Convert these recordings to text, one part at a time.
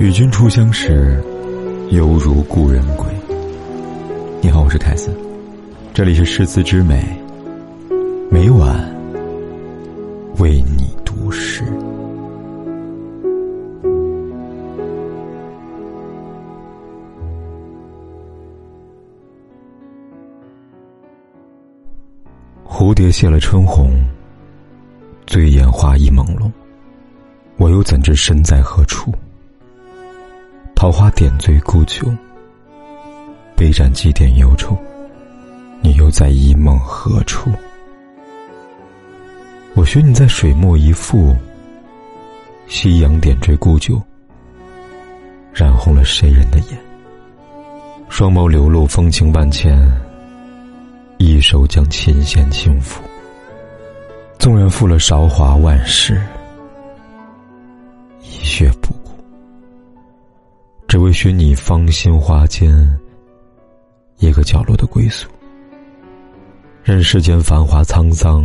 与君初相识，犹如故人归。你好，我是凯斯，这里是诗词之美，每晚为你读诗。蝴蝶谢了春红，醉眼花意朦胧。我又怎知身在何处？桃花点缀孤酒，杯盏几点忧愁。你又在一梦何处？我寻你在水墨一幅，夕阳点缀孤酒，染红了谁人的眼？双眸流露风情万千，一手将琴弦轻抚。纵然负了韶华万世。一血不，只为寻你芳心花间一个角落的归宿。任世间繁华沧桑，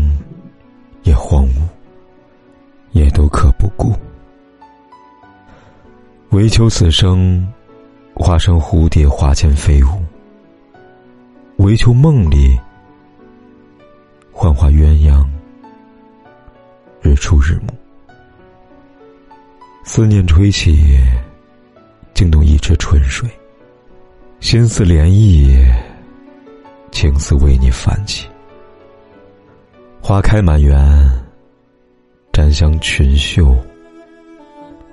也荒芜，也都可不顾。唯求此生化成蝴蝶，花间飞舞；唯求梦里幻化鸳鸯，日出日暮。思念吹起，惊动一池春水。心似涟漪，情思为你泛起。花开满园，沾香裙袖，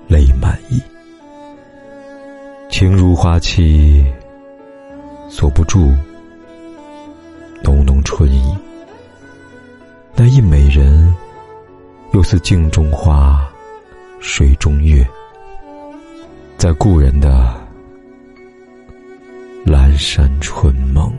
泪满衣。情如花期，锁不住，浓浓春意。那一美人，又似镜中花。水中月，在故人的阑珊春梦。